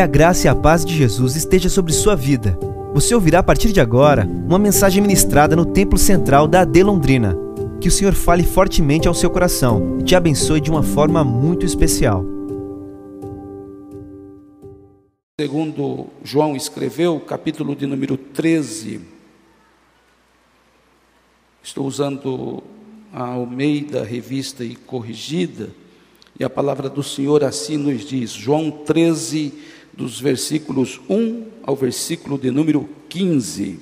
Que a graça e a paz de Jesus esteja sobre sua vida. Você ouvirá a partir de agora uma mensagem ministrada no Templo Central da AD Londrina. Que o Senhor fale fortemente ao seu coração e te abençoe de uma forma muito especial. Segundo João escreveu, capítulo de número 13. Estou usando a Almeida Revista e Corrigida, e a palavra do Senhor assim nos diz, João 13, dos versículos 1 ao versículo de número 15.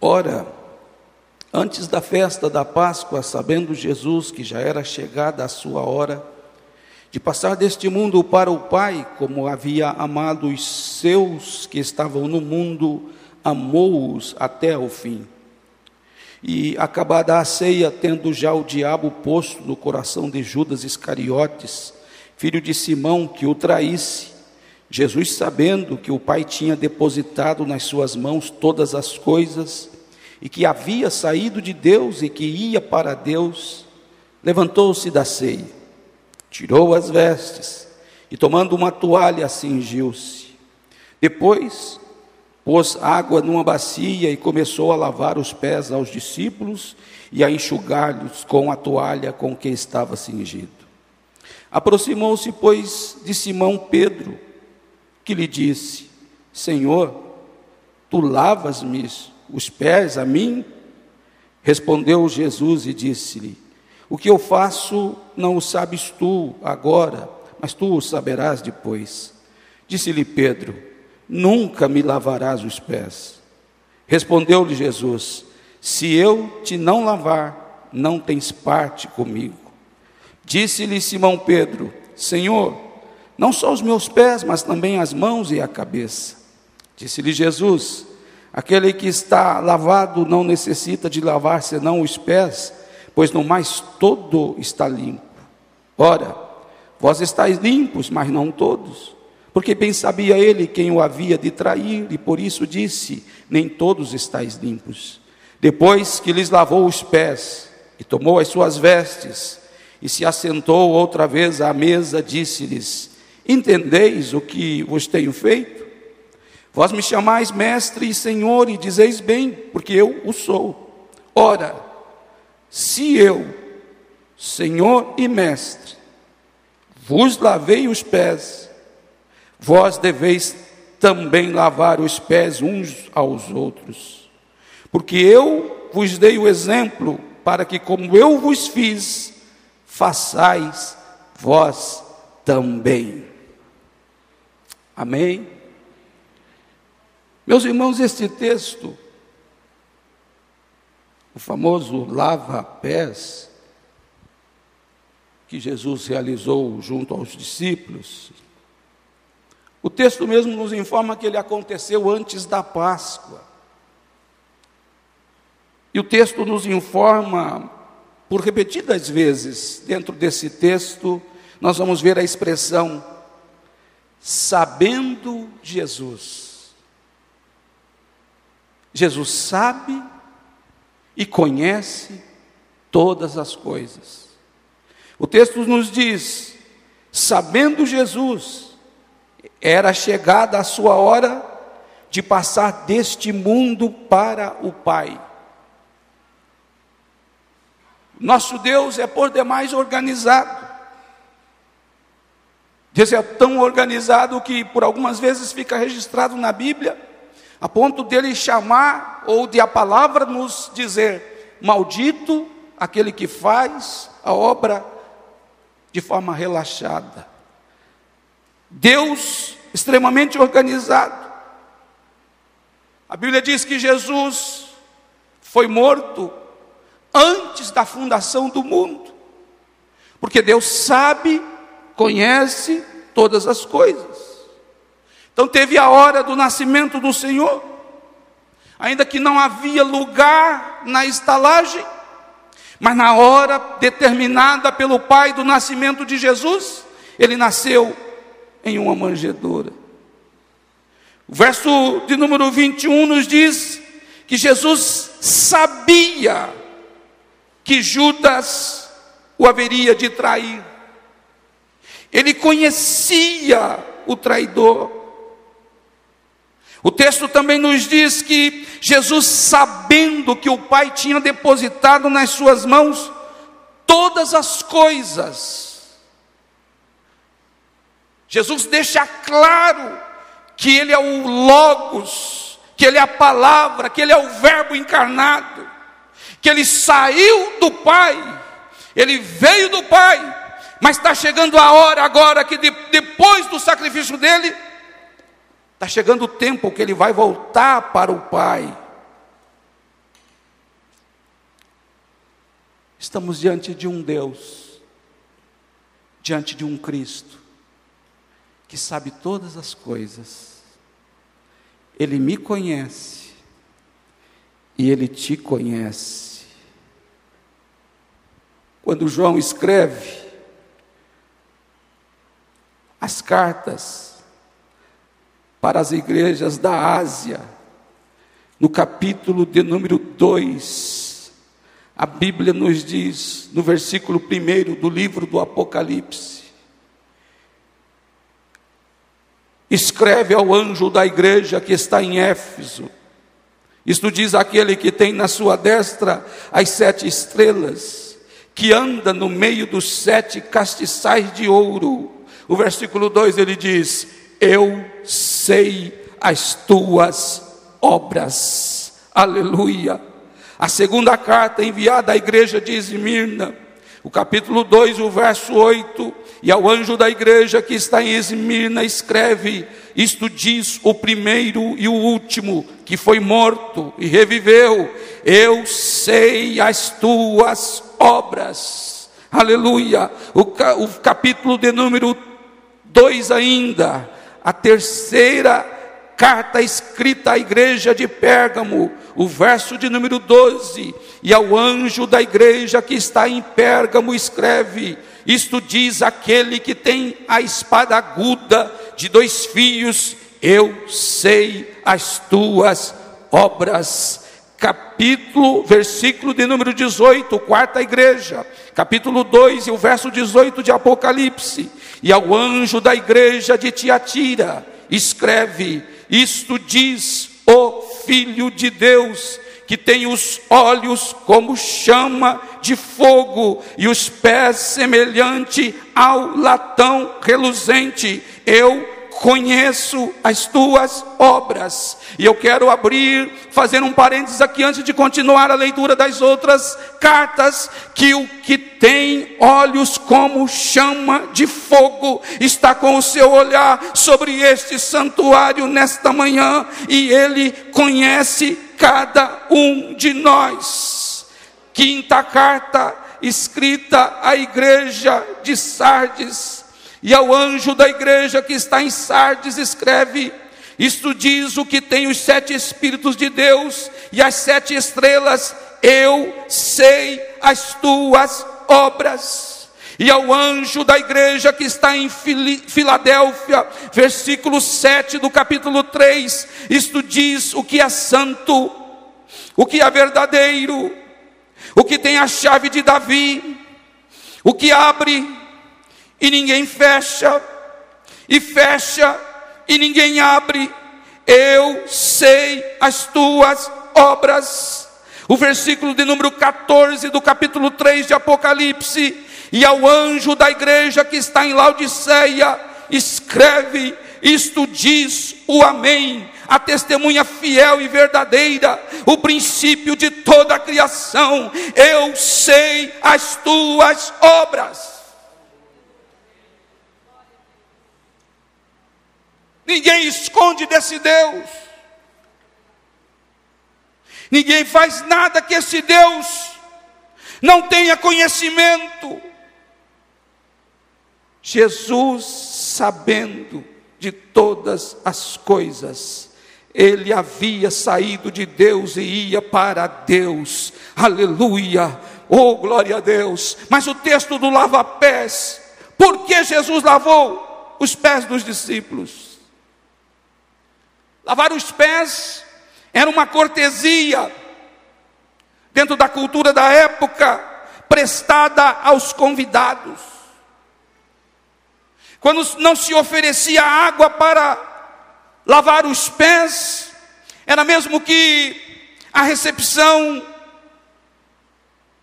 Ora, antes da festa da Páscoa, sabendo Jesus que já era chegada a sua hora de passar deste mundo para o Pai, como havia amado os seus que estavam no mundo, amou-os até o fim. E acabada a ceia, tendo já o diabo posto no coração de Judas Iscariotes, filho de Simão, que o traísse, Jesus, sabendo que o Pai tinha depositado nas suas mãos todas as coisas, e que havia saído de Deus e que ia para Deus, levantou-se da ceia, tirou as vestes e, tomando uma toalha, cingiu-se. Depois, pôs água numa bacia e começou a lavar os pés aos discípulos e a enxugar-lhes com a toalha com que estava cingido. Aproximou-se, pois, de Simão Pedro, que lhe disse: Senhor, tu lavas-me os pés a mim? Respondeu Jesus e disse-lhe: O que eu faço não o sabes tu agora, mas tu o saberás depois. Disse-lhe Pedro: Nunca me lavarás os pés. Respondeu-lhe Jesus: Se eu te não lavar, não tens parte comigo. Disse-lhe Simão Pedro: Senhor, não só os meus pés, mas também as mãos e a cabeça. Disse-lhe Jesus: Aquele que está lavado não necessita de lavar senão os pés, pois no mais todo está limpo. Ora, vós estáis limpos, mas não todos. Porque bem sabia ele quem o havia de trair, e por isso disse: Nem todos estáis limpos. Depois que lhes lavou os pés, e tomou as suas vestes, e se assentou outra vez à mesa, disse-lhes: Entendeis o que vos tenho feito? Vós me chamais mestre e senhor, e dizeis bem, porque eu o sou. Ora, se eu, senhor e mestre, vos lavei os pés, vós deveis também lavar os pés uns aos outros. Porque eu vos dei o exemplo, para que, como eu vos fiz, façais vós também. Amém? Meus irmãos, este texto, o famoso lava-pés, que Jesus realizou junto aos discípulos, o texto mesmo nos informa que ele aconteceu antes da Páscoa. E o texto nos informa, por repetidas vezes, dentro desse texto, nós vamos ver a expressão sabendo Jesus. Jesus sabe e conhece todas as coisas. O texto nos diz: sabendo Jesus, era chegada a sua hora de passar deste mundo para o Pai. Nosso Deus é por demais organizado. Deus é tão organizado que por algumas vezes fica registrado na Bíblia a ponto dele chamar, ou de a palavra nos dizer: Maldito aquele que faz a obra de forma relaxada. Deus extremamente organizado. A Bíblia diz que Jesus foi morto antes da fundação do mundo, porque Deus sabe, conhece todas as coisas. Então teve a hora do nascimento do Senhor, ainda que não havia lugar na estalagem, mas na hora determinada pelo Pai do nascimento de Jesus, ele nasceu em uma manjedoura. O verso de número 21 nos diz que Jesus sabia que Judas o haveria de trair. Ele conhecia o traidor. O texto também nos diz que Jesus, sabendo que o Pai tinha depositado nas suas mãos todas as coisas, Jesus deixa claro que Ele é o Logos, que Ele é a palavra, que Ele é o Verbo encarnado, que Ele saiu do Pai, Ele veio do Pai, mas está chegando a hora agora que de, depois do sacrifício dele, está chegando o tempo que ele vai voltar para o Pai. Estamos diante de um Deus, diante de um Cristo, que sabe todas as coisas, Ele me conhece e Ele te conhece. Quando João escreve, as cartas para as igrejas da Ásia, no capítulo de número 2, a Bíblia nos diz, no versículo 1 do livro do Apocalipse, escreve ao anjo da igreja que está em Éfeso, isto diz aquele que tem na sua destra as sete estrelas, que anda no meio dos sete castiçais de ouro, o versículo 2 ele diz: Eu sei as tuas obras. Aleluia. A segunda carta enviada à igreja de Esmirna, o capítulo 2, o verso 8, e ao anjo da igreja que está em Esmirna escreve: Isto diz o primeiro e o último, que foi morto e reviveu. Eu sei as tuas obras. Aleluia. O, o capítulo de número 2 ainda, a terceira carta escrita à igreja de Pérgamo, o verso de número 12, e ao anjo da igreja que está em Pérgamo escreve: Isto diz aquele que tem a espada aguda de dois fios, eu sei as tuas obras. Capítulo, versículo de número 18, quarta igreja, capítulo 2 e o verso 18 de Apocalipse. E ao anjo da igreja de Tiatira, escreve: Isto diz o Filho de Deus, que tem os olhos como chama de fogo e os pés semelhante ao latão reluzente. Eu conheço as tuas obras. E eu quero abrir, fazer um parênteses aqui antes de continuar a leitura das outras cartas, que o que tem olhos como chama de fogo está com o seu olhar sobre este santuário nesta manhã e ele conhece cada um de nós. Quinta carta escrita à igreja de Sardes e ao anjo da igreja que está em Sardes, escreve: Isto diz o que tem os sete Espíritos de Deus e as sete estrelas, eu sei as tuas obras. E ao anjo da igreja que está em Filadélfia, versículo 7 do capítulo 3, isto diz o que é santo, o que é verdadeiro, o que tem a chave de Davi, o que abre e ninguém fecha, e fecha e ninguém abre. Eu sei as tuas obras. O versículo de número 14 do capítulo 3 de Apocalipse. E ao anjo da igreja que está em Laodiceia, escreve: Isto diz o Amém, a testemunha fiel e verdadeira, o princípio de toda a criação. Eu sei as tuas obras. Ninguém esconde desse Deus. Ninguém faz nada que esse Deus não tenha conhecimento. Jesus, sabendo de todas as coisas, ele havia saído de Deus e ia para Deus. Aleluia! Oh, glória a Deus! Mas o texto do lava-pés, por que Jesus lavou os pés dos discípulos? Lavar os pés era uma cortesia dentro da cultura da época prestada aos convidados. Quando não se oferecia água para lavar os pés, era mesmo que a recepção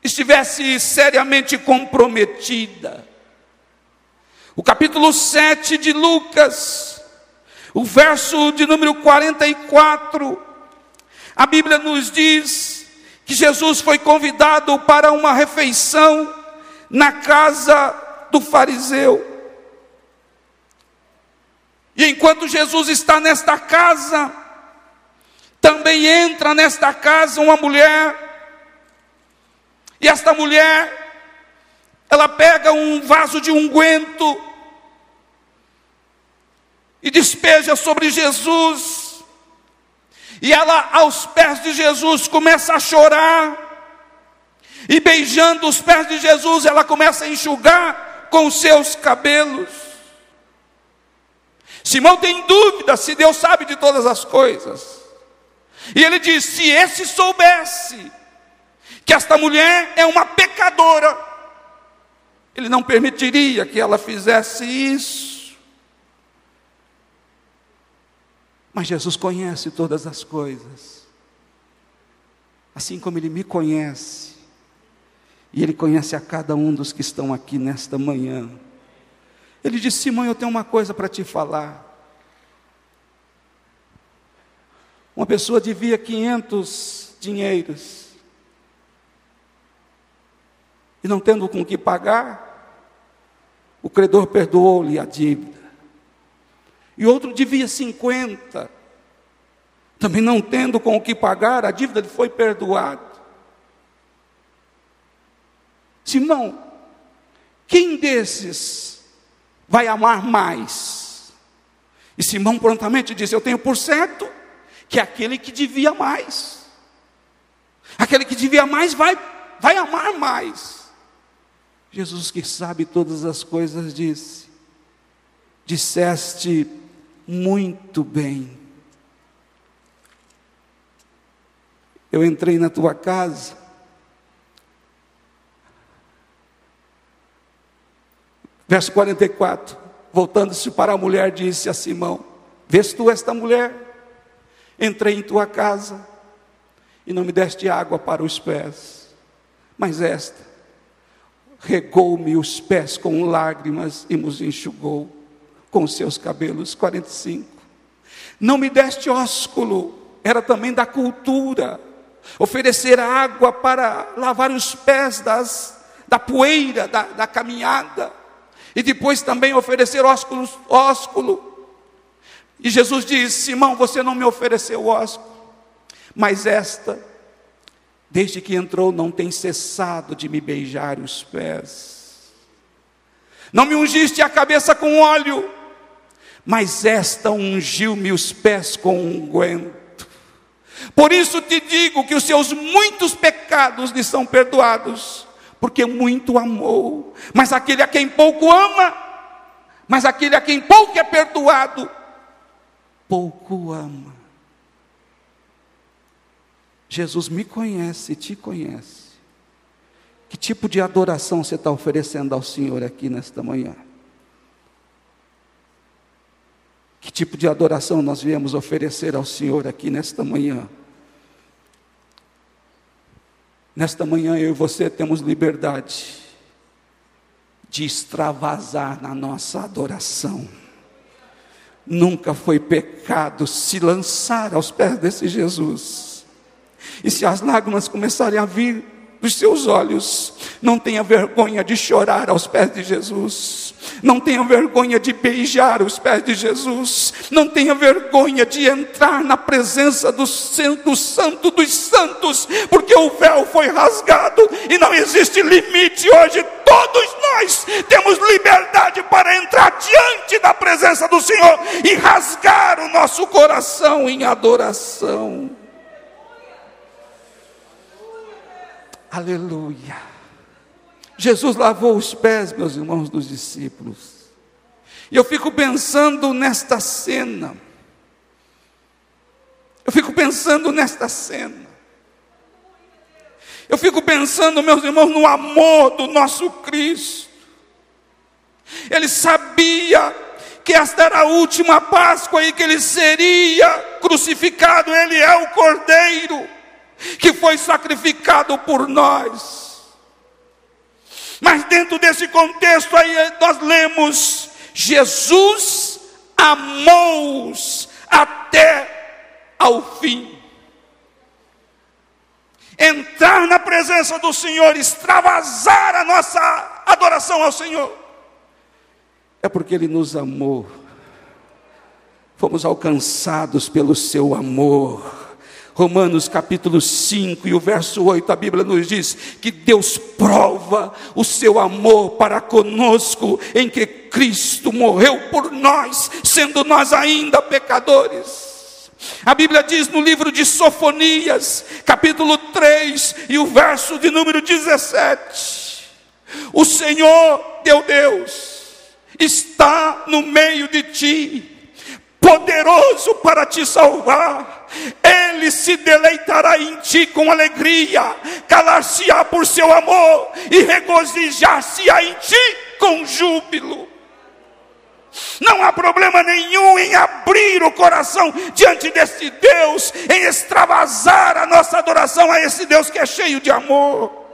estivesse seriamente comprometida. O capítulo 7 de Lucas, o verso de número 44, a Bíblia nos diz que Jesus foi convidado para uma refeição na casa do fariseu. E enquanto Jesus está nesta casa, também entra nesta casa uma mulher, e esta mulher, ela pega um vaso de unguento e despeja sobre Jesus, e ela, aos pés de Jesus, começa a chorar, e beijando os pés de Jesus, ela começa a enxugar com os seus cabelos. Simão tem dúvida se Deus sabe de todas as coisas. E ele diz: se esse soubesse que esta mulher é uma pecadora, ele não permitiria que ela fizesse isso. Mas Jesus conhece todas as coisas, assim como Ele me conhece, e Ele conhece a cada um dos que estão aqui nesta manhã. Ele disse: Simão, eu tenho uma coisa para te falar. Uma pessoa devia 500 dinheiros. E não tendo com que pagar, o credor perdoou-lhe a dívida. E outro devia 50. Também não tendo com o que pagar, a dívida lhe foi perdoada. Simão, quem desses vai amar mais. E Simão prontamente disse: Eu tenho por certo que aquele que devia mais, aquele que devia mais vai, vai amar mais. Jesus, que sabe todas as coisas, disse: Disseste muito bem. Eu entrei na tua casa Verso 44, voltando-se para a mulher, disse a Simão: Vês tu esta mulher? Entrei em tua casa e não me deste água para os pés, mas esta regou-me os pés com lágrimas e nos enxugou com seus cabelos. 45. Não me deste ósculo, era também da cultura, oferecer água para lavar os pés das, da poeira da, da caminhada e depois também oferecer ósculo, ósculo. E Jesus diz: Simão, você não me ofereceu ósculo, mas esta, desde que entrou, não tem cessado de me beijar os pés. Não me ungiste a cabeça com óleo, mas esta ungiu-me os pés com unguento. Por isso te digo que os seus muitos pecados lhe são perdoados porque muito amou. Mas aquele a quem pouco ama, mas aquele a quem pouco é perdoado, pouco ama. Jesus me conhece, te conhece. Que tipo de adoração você está oferecendo ao Senhor aqui nesta manhã? Que tipo de adoração nós viemos oferecer ao Senhor aqui nesta manhã? Nesta manhã eu e você temos liberdade de extravasar na nossa adoração. Nunca foi pecado se lançar aos pés desse Jesus. E se as lágrimas começarem a vir dos seus olhos, não tenha vergonha de chorar aos pés de Jesus. Não tenha vergonha de beijar os pés de Jesus. Não tenha vergonha de entrar na presença do, do Santo dos Santos, porque o véu foi rasgado e não existe limite hoje. Todos nós temos liberdade para entrar diante da presença do Senhor e rasgar o nosso coração em adoração. Aleluia. Jesus lavou os pés, meus irmãos, dos discípulos. E eu fico pensando nesta cena. Eu fico pensando nesta cena. Eu fico pensando, meus irmãos, no amor do nosso Cristo. Ele sabia que esta era a última Páscoa e que ele seria crucificado. Ele é o Cordeiro que foi sacrificado por nós. Mas dentro desse contexto aí nós lemos: Jesus amou-os até ao fim. Entrar na presença do Senhor, extravasar a nossa adoração ao Senhor é porque Ele nos amou. Fomos alcançados pelo Seu amor. Romanos capítulo 5 e o verso 8, a Bíblia nos diz que Deus prova o seu amor para conosco, em que Cristo morreu por nós, sendo nós ainda pecadores. A Bíblia diz no livro de Sofonias, capítulo 3 e o verso de número 17: O Senhor teu Deus está no meio de ti, poderoso para te salvar. Ele se deleitará em ti com alegria, calar-se-á por seu amor e regozijar-se-á em ti com júbilo. Não há problema nenhum em abrir o coração diante desse Deus, em extravasar a nossa adoração a esse Deus que é cheio de amor.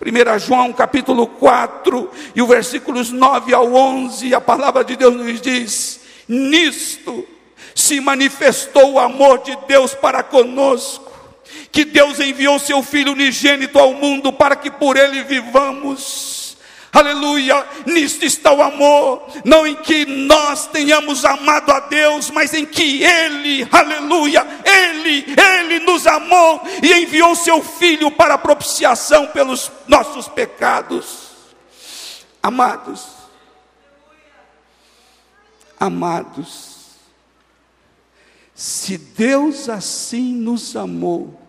1 João capítulo 4 e o versículos 9 ao 11, a palavra de Deus nos diz: Nisto se manifestou o amor de Deus para conosco, que Deus enviou seu Filho unigênito ao mundo para que por ele vivamos aleluia, nisto está o amor, não em que nós tenhamos amado a Deus, mas em que Ele, aleluia, Ele, Ele nos amou e enviou seu Filho para propiciação pelos nossos pecados. Amados, amados, se Deus assim nos amou,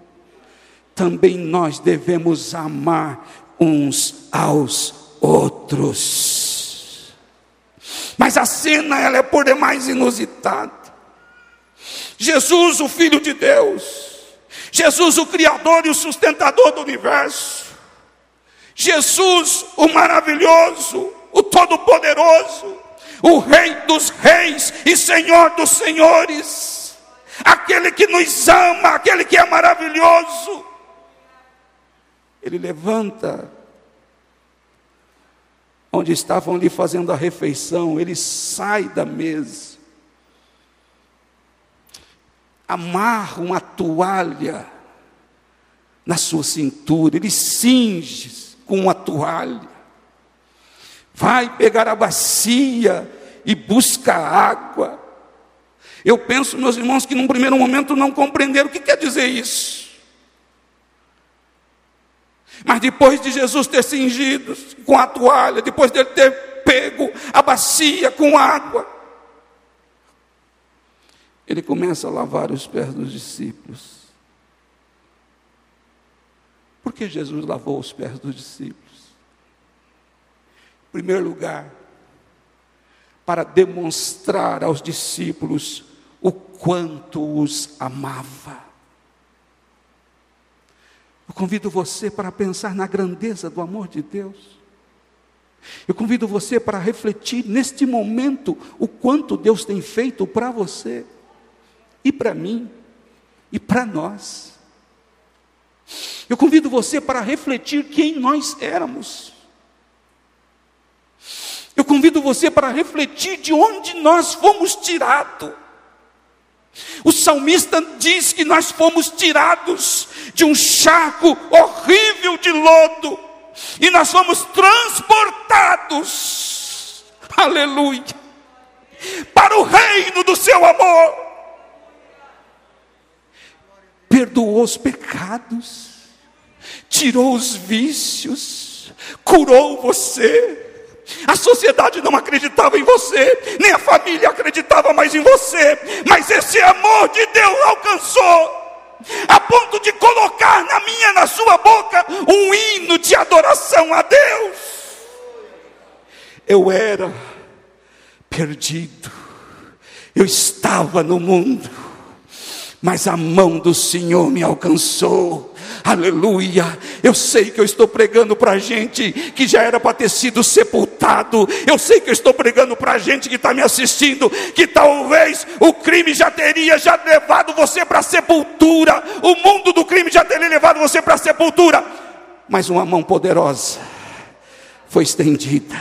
também nós devemos amar uns aos outros. Mas a cena ela é por demais inusitada. Jesus, o Filho de Deus, Jesus, o Criador e o sustentador do universo, Jesus, o maravilhoso, o Todo-Poderoso, o Rei dos Reis e Senhor dos Senhores, aquele que nos ama, aquele que é maravilhoso, ele levanta onde estavam ali fazendo a refeição, ele sai da mesa, amarra uma toalha na sua cintura, ele cinge com uma toalha, vai pegar a bacia e busca água. Eu penso, meus irmãos, que num primeiro momento não compreenderam o que quer dizer isso. Mas depois de Jesus ter cingido com a toalha, depois dele ter pego a bacia com água, ele começa a lavar os pés dos discípulos. Por que Jesus lavou os pés dos discípulos? Em primeiro lugar, para demonstrar aos discípulos o quanto os amava. Eu convido você para pensar na grandeza do amor de Deus. Eu convido você para refletir neste momento o quanto Deus tem feito para você, e para mim, e para nós. Eu convido você para refletir quem nós éramos. Eu convido você para refletir de onde nós fomos tirados. O salmista diz que nós fomos tirados de um charco horrível de lodo e nós fomos transportados, aleluia, para o reino do seu amor. Perdoou os pecados, tirou os vícios, curou você a sociedade não acreditava em você, nem a família acreditava mais em você, mas esse amor de Deus alcançou a ponto de colocar na minha, na sua boca, um hino de adoração a Deus. Eu era perdido, eu estava no mundo, mas a mão do Senhor me alcançou aleluia. Eu sei que eu estou pregando para gente que já era para ter sido sepultado, eu sei que eu estou pregando para gente que está me assistindo, que talvez o crime já teria já levado você para a sepultura, o mundo do crime já teria levado você para a sepultura, mas uma mão poderosa foi estendida.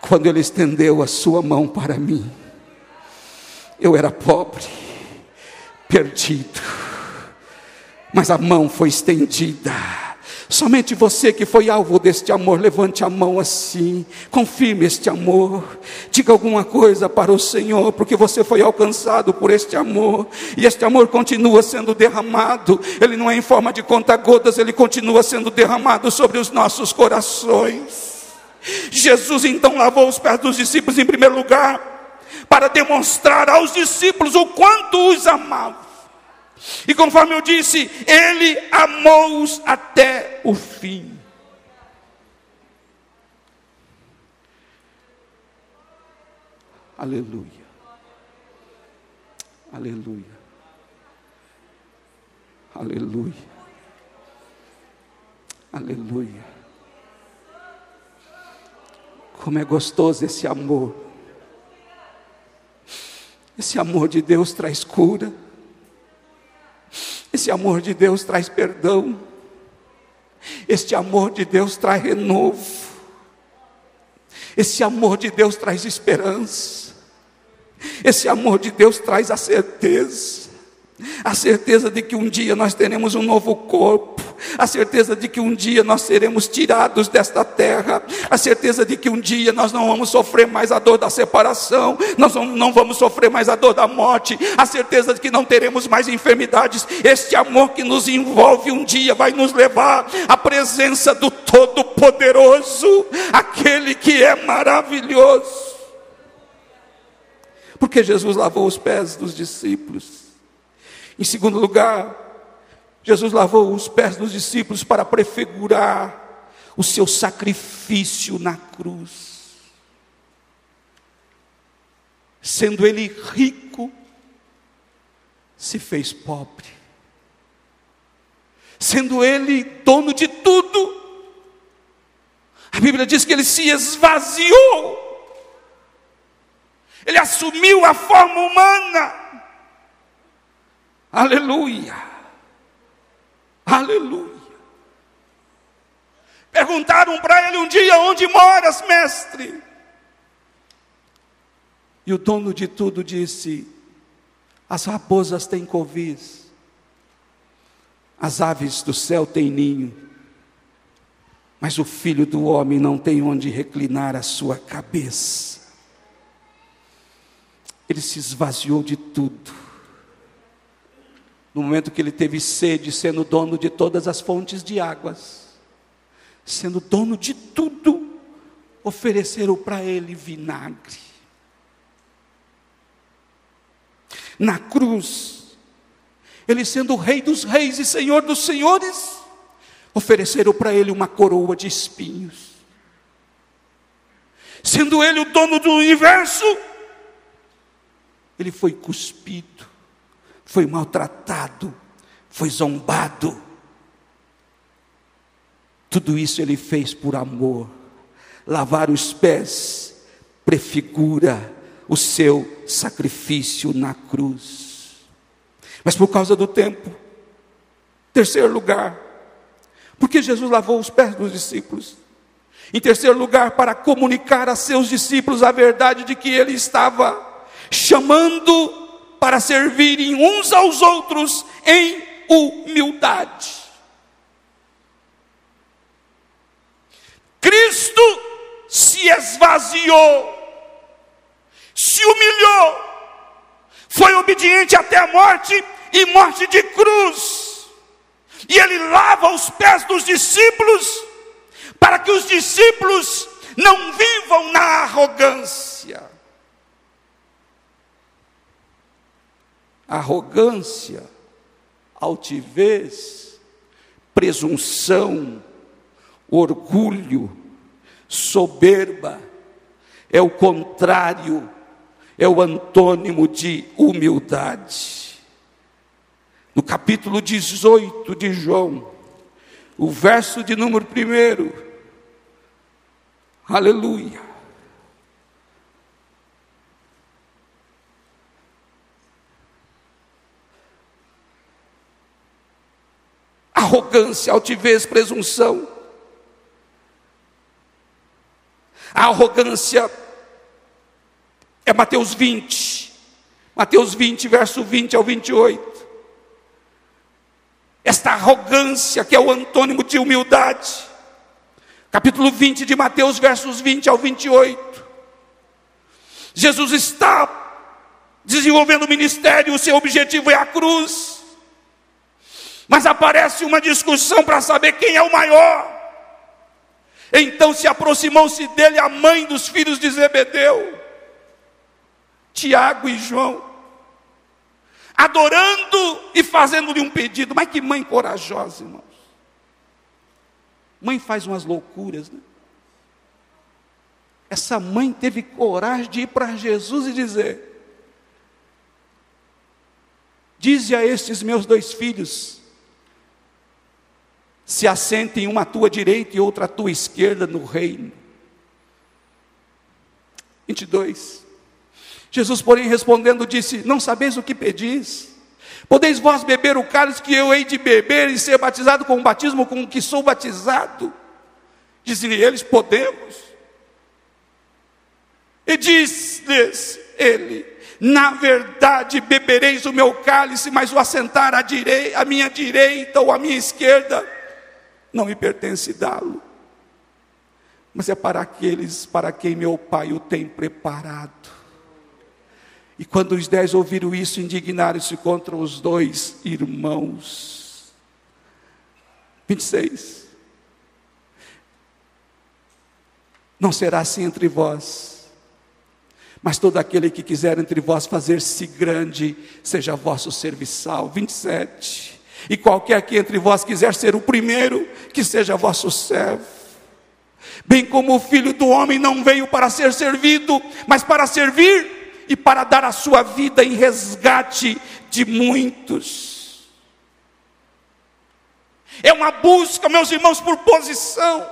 Quando ele estendeu a sua mão para mim, eu era pobre, perdido, mas a mão foi estendida. Somente você que foi alvo deste amor, levante a mão assim, confirme este amor, diga alguma coisa para o Senhor, porque você foi alcançado por este amor, e este amor continua sendo derramado, ele não é em forma de conta-gotas, ele continua sendo derramado sobre os nossos corações. Jesus então lavou os pés dos discípulos em primeiro lugar, para demonstrar aos discípulos o quanto os amava. E conforme eu disse, ele amou-os até o fim. Aleluia. Aleluia. Aleluia. Aleluia. Como é gostoso esse amor. Esse amor de Deus traz cura. Esse amor de Deus traz perdão. Este amor de Deus traz renovo. Esse amor de Deus traz esperança. Esse amor de Deus traz a certeza a certeza de que um dia nós teremos um novo corpo, a certeza de que um dia nós seremos tirados desta terra, a certeza de que um dia nós não vamos sofrer mais a dor da separação, nós não vamos sofrer mais a dor da morte, a certeza de que não teremos mais enfermidades. Este amor que nos envolve um dia vai nos levar à presença do Todo-Poderoso, aquele que é maravilhoso. Porque Jesus lavou os pés dos discípulos. Em segundo lugar, Jesus lavou os pés dos discípulos para prefigurar o seu sacrifício na cruz. Sendo ele rico, se fez pobre. Sendo ele dono de tudo, a Bíblia diz que ele se esvaziou. Ele assumiu a forma humana Aleluia. Aleluia. Perguntaram para ele um dia: Onde moras, mestre? E o dono de tudo disse: As raposas têm covis, as aves do céu têm ninho, mas o filho do homem não tem onde reclinar a sua cabeça. Ele se esvaziou de tudo no momento que ele teve sede, sendo dono de todas as fontes de águas, sendo dono de tudo, ofereceram para ele vinagre. Na cruz, ele sendo o rei dos reis e senhor dos senhores, ofereceram para ele uma coroa de espinhos. Sendo ele o dono do universo, ele foi cuspido foi maltratado, foi zombado. Tudo isso ele fez por amor. Lavar os pés prefigura o seu sacrifício na cruz. Mas por causa do tempo, terceiro lugar, porque Jesus lavou os pés dos discípulos. Em terceiro lugar, para comunicar a seus discípulos a verdade de que ele estava chamando para servirem uns aos outros em humildade. Cristo se esvaziou, se humilhou, foi obediente até a morte e morte de cruz. E ele lava os pés dos discípulos, para que os discípulos não vivam na arrogância. Arrogância, altivez, presunção, orgulho, soberba, é o contrário, é o antônimo de humildade. no capítulo 18 de João, o verso de número 1. Aleluia. Arrogância, altivez, presunção. A arrogância é Mateus 20. Mateus 20, verso 20 ao 28. Esta arrogância que é o antônimo de humildade. Capítulo 20 de Mateus, versos 20 ao 28. Jesus está desenvolvendo o ministério, o seu objetivo é a cruz. Mas aparece uma discussão para saber quem é o maior. Então se aproximou-se dele a mãe dos filhos de Zebedeu, Tiago e João, adorando e fazendo-lhe um pedido. Mas que mãe corajosa, irmãos. Mãe faz umas loucuras, né? Essa mãe teve coragem de ir para Jesus e dizer: Dize a estes meus dois filhos se assentem uma à tua direita e outra à tua esquerda no reino. 22. Jesus, porém, respondendo, disse: Não sabeis o que pedis? Podeis vós beber o cálice que eu hei de beber e ser batizado com o batismo com o que sou batizado? Dizem-lhe eles: Podemos. E diz-lhes ele: Na verdade, bebereis o meu cálice, mas o assentar à, direi à minha direita ou à minha esquerda não me pertence dá-lo, mas é para aqueles para quem meu Pai o tem preparado. E quando os dez ouviram isso, indignaram-se contra os dois irmãos. 26. Não será assim entre vós, mas todo aquele que quiser entre vós fazer-se grande, seja vosso serviçal. 27. E qualquer que entre vós quiser ser o primeiro, que seja vosso servo. Bem como o filho do homem não veio para ser servido, mas para servir e para dar a sua vida em resgate de muitos. É uma busca, meus irmãos, por posição,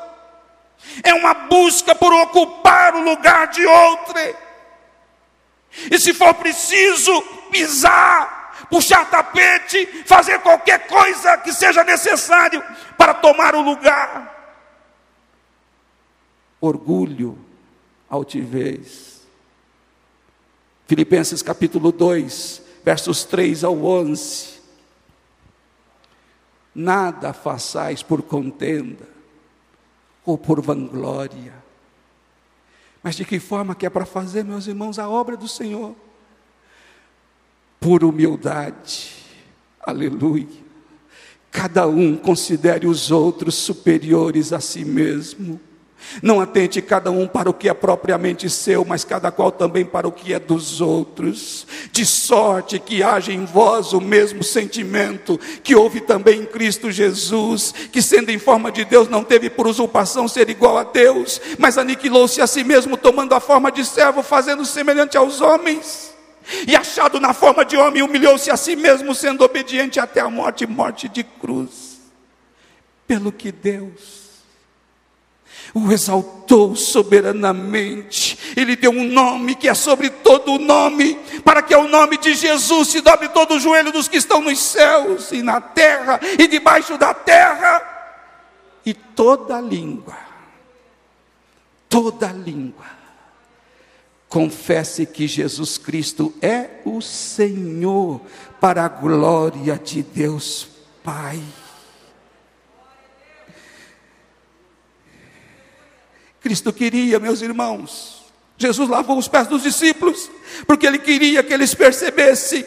é uma busca por ocupar o lugar de outro. E se for preciso pisar puxar tapete, fazer qualquer coisa que seja necessário para tomar o lugar. Orgulho, altivez. Filipenses capítulo 2, versos 3 ao 11. Nada façais por contenda ou por vanglória. Mas de que forma que é para fazer, meus irmãos, a obra do Senhor? Por humildade. Aleluia. Cada um considere os outros superiores a si mesmo. Não atente cada um para o que é propriamente seu, mas cada qual também para o que é dos outros. De sorte que haja em vós o mesmo sentimento que houve também em Cristo Jesus, que sendo em forma de Deus não teve por usurpação ser igual a Deus, mas aniquilou-se a si mesmo, tomando a forma de servo, fazendo semelhante aos homens e achado na forma de homem, humilhou-se a si mesmo, sendo obediente até a morte morte de cruz. Pelo que Deus o exaltou soberanamente, ele deu um nome que é sobre todo o nome, para que ao nome de Jesus se dobre todo o joelho dos que estão nos céus e na terra e debaixo da terra, e toda língua, toda língua confesse que Jesus Cristo é o Senhor, para a glória de Deus Pai. Cristo queria, meus irmãos, Jesus lavou os pés dos discípulos, porque ele queria que eles percebessem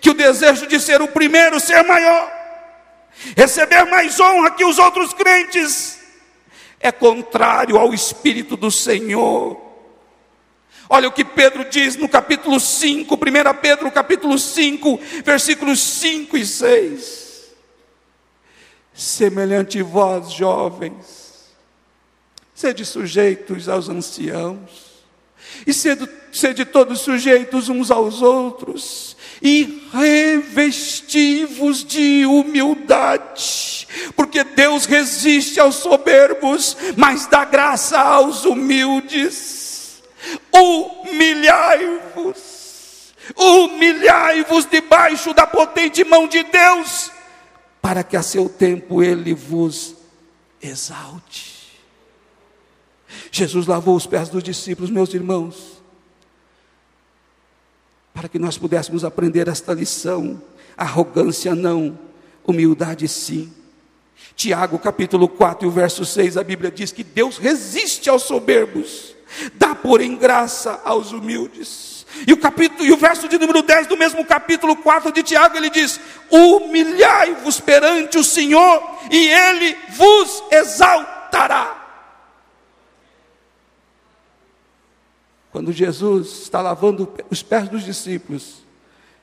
que o desejo de ser o primeiro, ser maior, receber mais honra que os outros crentes, é contrário ao Espírito do Senhor. Olha o que Pedro diz no capítulo 5, 1 Pedro, capítulo 5, versículos 5 e 6. Semelhante vós, jovens, sede sujeitos aos anciãos, e sede, sede todos sujeitos uns aos outros, e revestivos de humildade, porque Deus resiste aos soberbos, mas dá graça aos humildes. Humilhai-vos, humilhai-vos debaixo da potente mão de Deus, para que a seu tempo ele vos exalte. Jesus lavou os pés dos discípulos, meus irmãos para que nós pudéssemos aprender esta lição. Arrogância não, humildade sim. Tiago capítulo 4 e o verso 6, a Bíblia diz que Deus resiste aos soberbos, dá porém graça aos humildes. E o capítulo e o verso de número 10 do mesmo capítulo 4 de Tiago, ele diz: Humilhai-vos perante o Senhor, e ele vos exaltará. Quando Jesus está lavando os pés dos discípulos,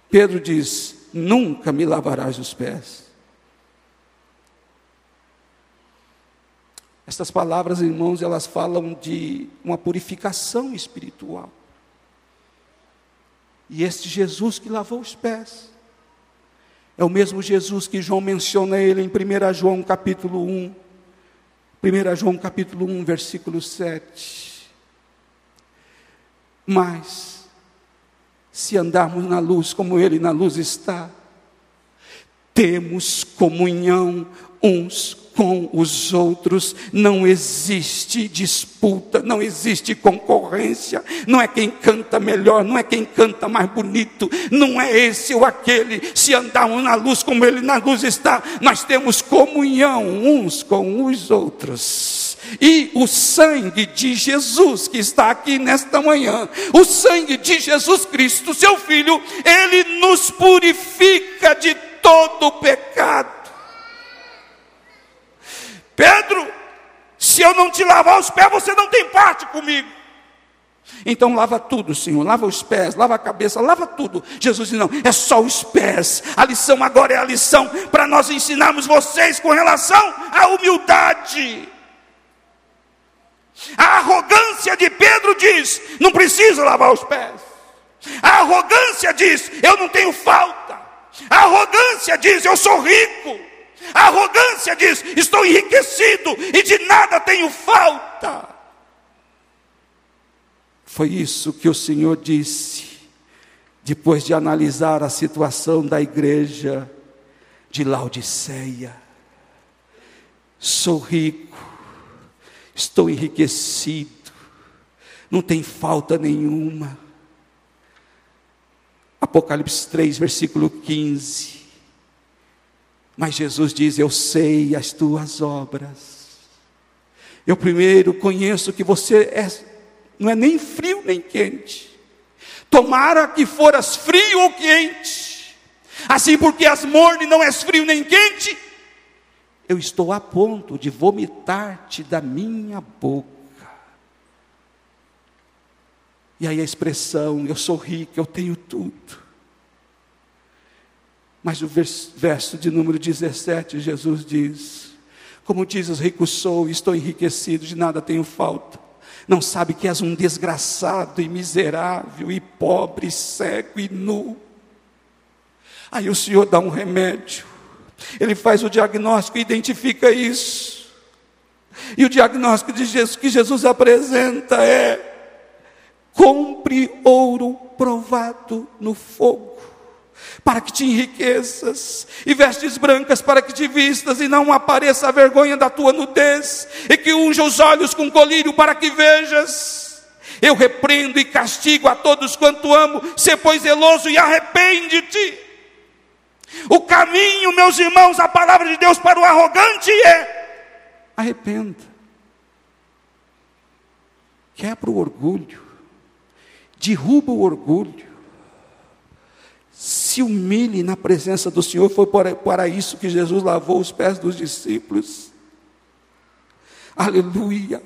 Pedro diz: Nunca me lavarás os pés. Estas palavras, irmãos, elas falam de uma purificação espiritual. E este Jesus que lavou os pés, é o mesmo Jesus que João menciona ele em 1 João capítulo 1. 1 João capítulo 1, versículo 7. Mas, se andarmos na luz como Ele na luz está, temos comunhão uns com os outros, não existe disputa, não existe concorrência, não é quem canta melhor, não é quem canta mais bonito, não é esse ou aquele. Se andarmos na luz como ele na luz está, nós temos comunhão uns com os outros. E o sangue de Jesus que está aqui nesta manhã, o sangue de Jesus Cristo, seu Filho, ele nos purifica de todo pecado. Pedro, se eu não te lavar os pés, você não tem parte comigo. Então lava tudo, Senhor, lava os pés, lava a cabeça, lava tudo. Jesus disse: não, é só os pés. A lição agora é a lição para nós ensinarmos vocês com relação à humildade. A arrogância de Pedro diz: não precisa lavar os pés. A arrogância diz: eu não tenho falta. A arrogância diz: eu sou rico. A arrogância diz: estou enriquecido e de nada tenho falta. Foi isso que o Senhor disse, depois de analisar a situação da igreja de Laodiceia. Sou rico, estou enriquecido, não tem falta nenhuma. Apocalipse 3, versículo 15. Mas Jesus diz: Eu sei as tuas obras. Eu primeiro conheço que você é, não é nem frio nem quente. Tomara que foras frio ou quente. Assim, porque as morne não és frio nem quente, eu estou a ponto de vomitar-te da minha boca. E aí a expressão, eu sou rico, eu tenho tudo. Mas o verso de número 17, Jesus diz: Como dizes, rico sou, estou enriquecido, de nada tenho falta. Não sabe que és um desgraçado e miserável, e pobre, cego e nu. Aí o Senhor dá um remédio ele faz o diagnóstico e identifica isso. E o diagnóstico de Jesus, que Jesus apresenta é: compre ouro provado no fogo, para que te enriqueças, e vestes brancas para que te vistas, e não apareça a vergonha da tua nudez, e que unja os olhos com colírio para que vejas. Eu repreendo e castigo a todos quanto amo, se pois zeloso e arrepende-te. O caminho, meus irmãos, a palavra de Deus para o arrogante é: arrependa, quebra o orgulho, derruba o orgulho, se humilhe na presença do Senhor. Foi para isso que Jesus lavou os pés dos discípulos. Aleluia.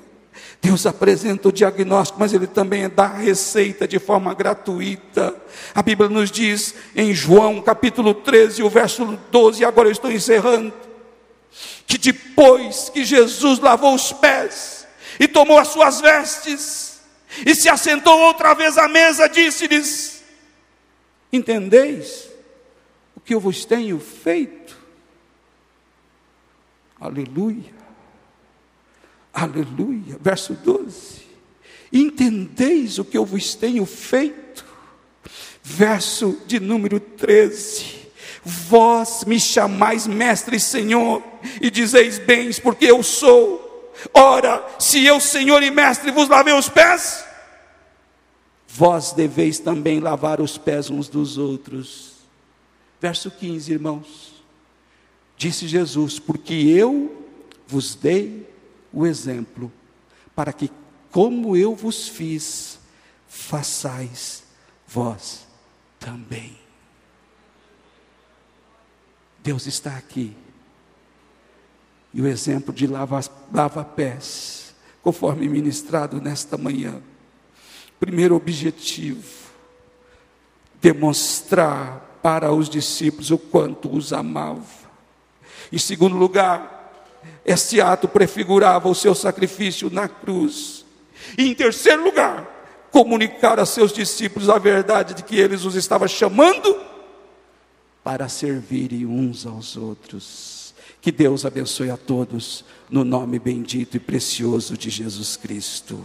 Deus apresenta o diagnóstico, mas Ele também dá a receita de forma gratuita. A Bíblia nos diz em João capítulo 13, o verso 12, e agora eu estou encerrando, que depois que Jesus lavou os pés e tomou as suas vestes, e se assentou outra vez à mesa, disse-lhes: Entendeis o que eu vos tenho feito? Aleluia. Aleluia. Verso 12. Entendeis o que eu vos tenho feito? Verso de número 13. Vós me chamais mestre e senhor, e dizeis bens, porque eu sou. Ora, se eu, senhor e mestre, vos lavei os pés, vós deveis também lavar os pés uns dos outros. Verso 15, irmãos. Disse Jesus: Porque eu vos dei o exemplo, para que, como eu vos fiz, façais vós também. Deus está aqui. E o exemplo de lava-pés, lava conforme ministrado nesta manhã. Primeiro objetivo: demonstrar para os discípulos o quanto os amava. Em segundo lugar, esse ato prefigurava o seu sacrifício na cruz. E em terceiro lugar, comunicar a seus discípulos a verdade de que eles os estava chamando para servirem uns aos outros. Que Deus abençoe a todos, no nome bendito e precioso de Jesus Cristo.